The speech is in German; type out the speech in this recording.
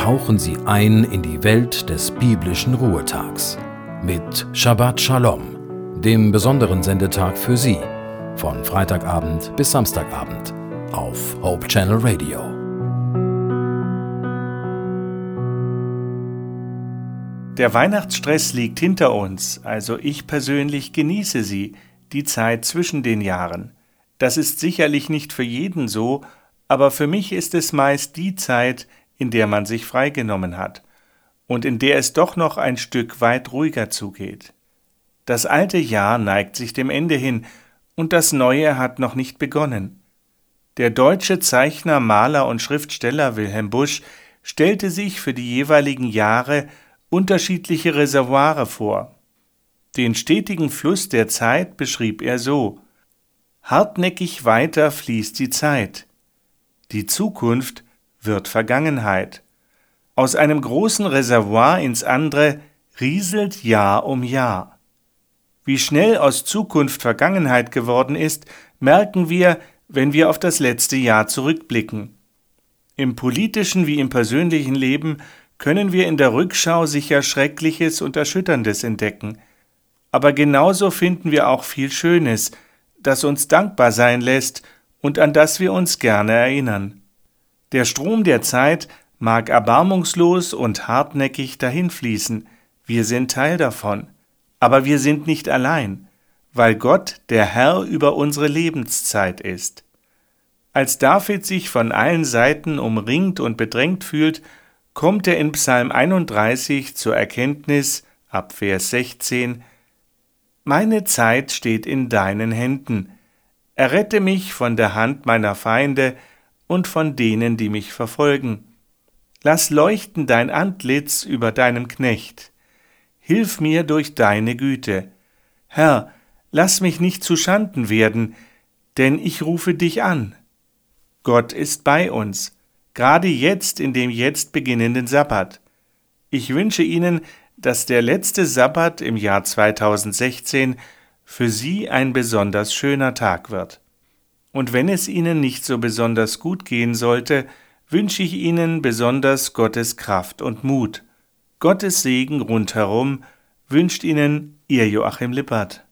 tauchen Sie ein in die Welt des biblischen Ruhetags mit Shabbat Shalom, dem besonderen Sendetag für Sie, von Freitagabend bis Samstagabend auf Hope Channel Radio. Der Weihnachtsstress liegt hinter uns, also ich persönlich genieße sie, die Zeit zwischen den Jahren. Das ist sicherlich nicht für jeden so, aber für mich ist es meist die Zeit, in der man sich freigenommen hat und in der es doch noch ein Stück weit ruhiger zugeht. Das alte Jahr neigt sich dem Ende hin und das neue hat noch nicht begonnen. Der deutsche Zeichner, Maler und Schriftsteller Wilhelm Busch stellte sich für die jeweiligen Jahre unterschiedliche Reservoire vor. Den stetigen Fluss der Zeit beschrieb er so Hartnäckig weiter fließt die Zeit. Die Zukunft wird Vergangenheit. Aus einem großen Reservoir ins andere rieselt Jahr um Jahr. Wie schnell aus Zukunft Vergangenheit geworden ist, merken wir, wenn wir auf das letzte Jahr zurückblicken. Im politischen wie im persönlichen Leben können wir in der Rückschau sicher Schreckliches und Erschütterndes entdecken. Aber genauso finden wir auch viel Schönes, das uns dankbar sein lässt und an das wir uns gerne erinnern. Der Strom der Zeit mag erbarmungslos und hartnäckig dahinfließen, wir sind Teil davon, aber wir sind nicht allein, weil Gott der Herr über unsere Lebenszeit ist. Als David sich von allen Seiten umringt und bedrängt fühlt, kommt er in Psalm 31 zur Erkenntnis ab Vers 16 Meine Zeit steht in deinen Händen. Errette mich von der Hand meiner Feinde, und von denen, die mich verfolgen. Lass leuchten dein Antlitz über deinem Knecht. Hilf mir durch deine Güte. Herr, lass mich nicht zu Schanden werden, denn ich rufe dich an. Gott ist bei uns, gerade jetzt in dem jetzt beginnenden Sabbat. Ich wünsche Ihnen, dass der letzte Sabbat im Jahr 2016 für Sie ein besonders schöner Tag wird. Und wenn es Ihnen nicht so besonders gut gehen sollte, wünsche ich Ihnen besonders Gottes Kraft und Mut. Gottes Segen rundherum wünscht Ihnen Ihr Joachim Lippert.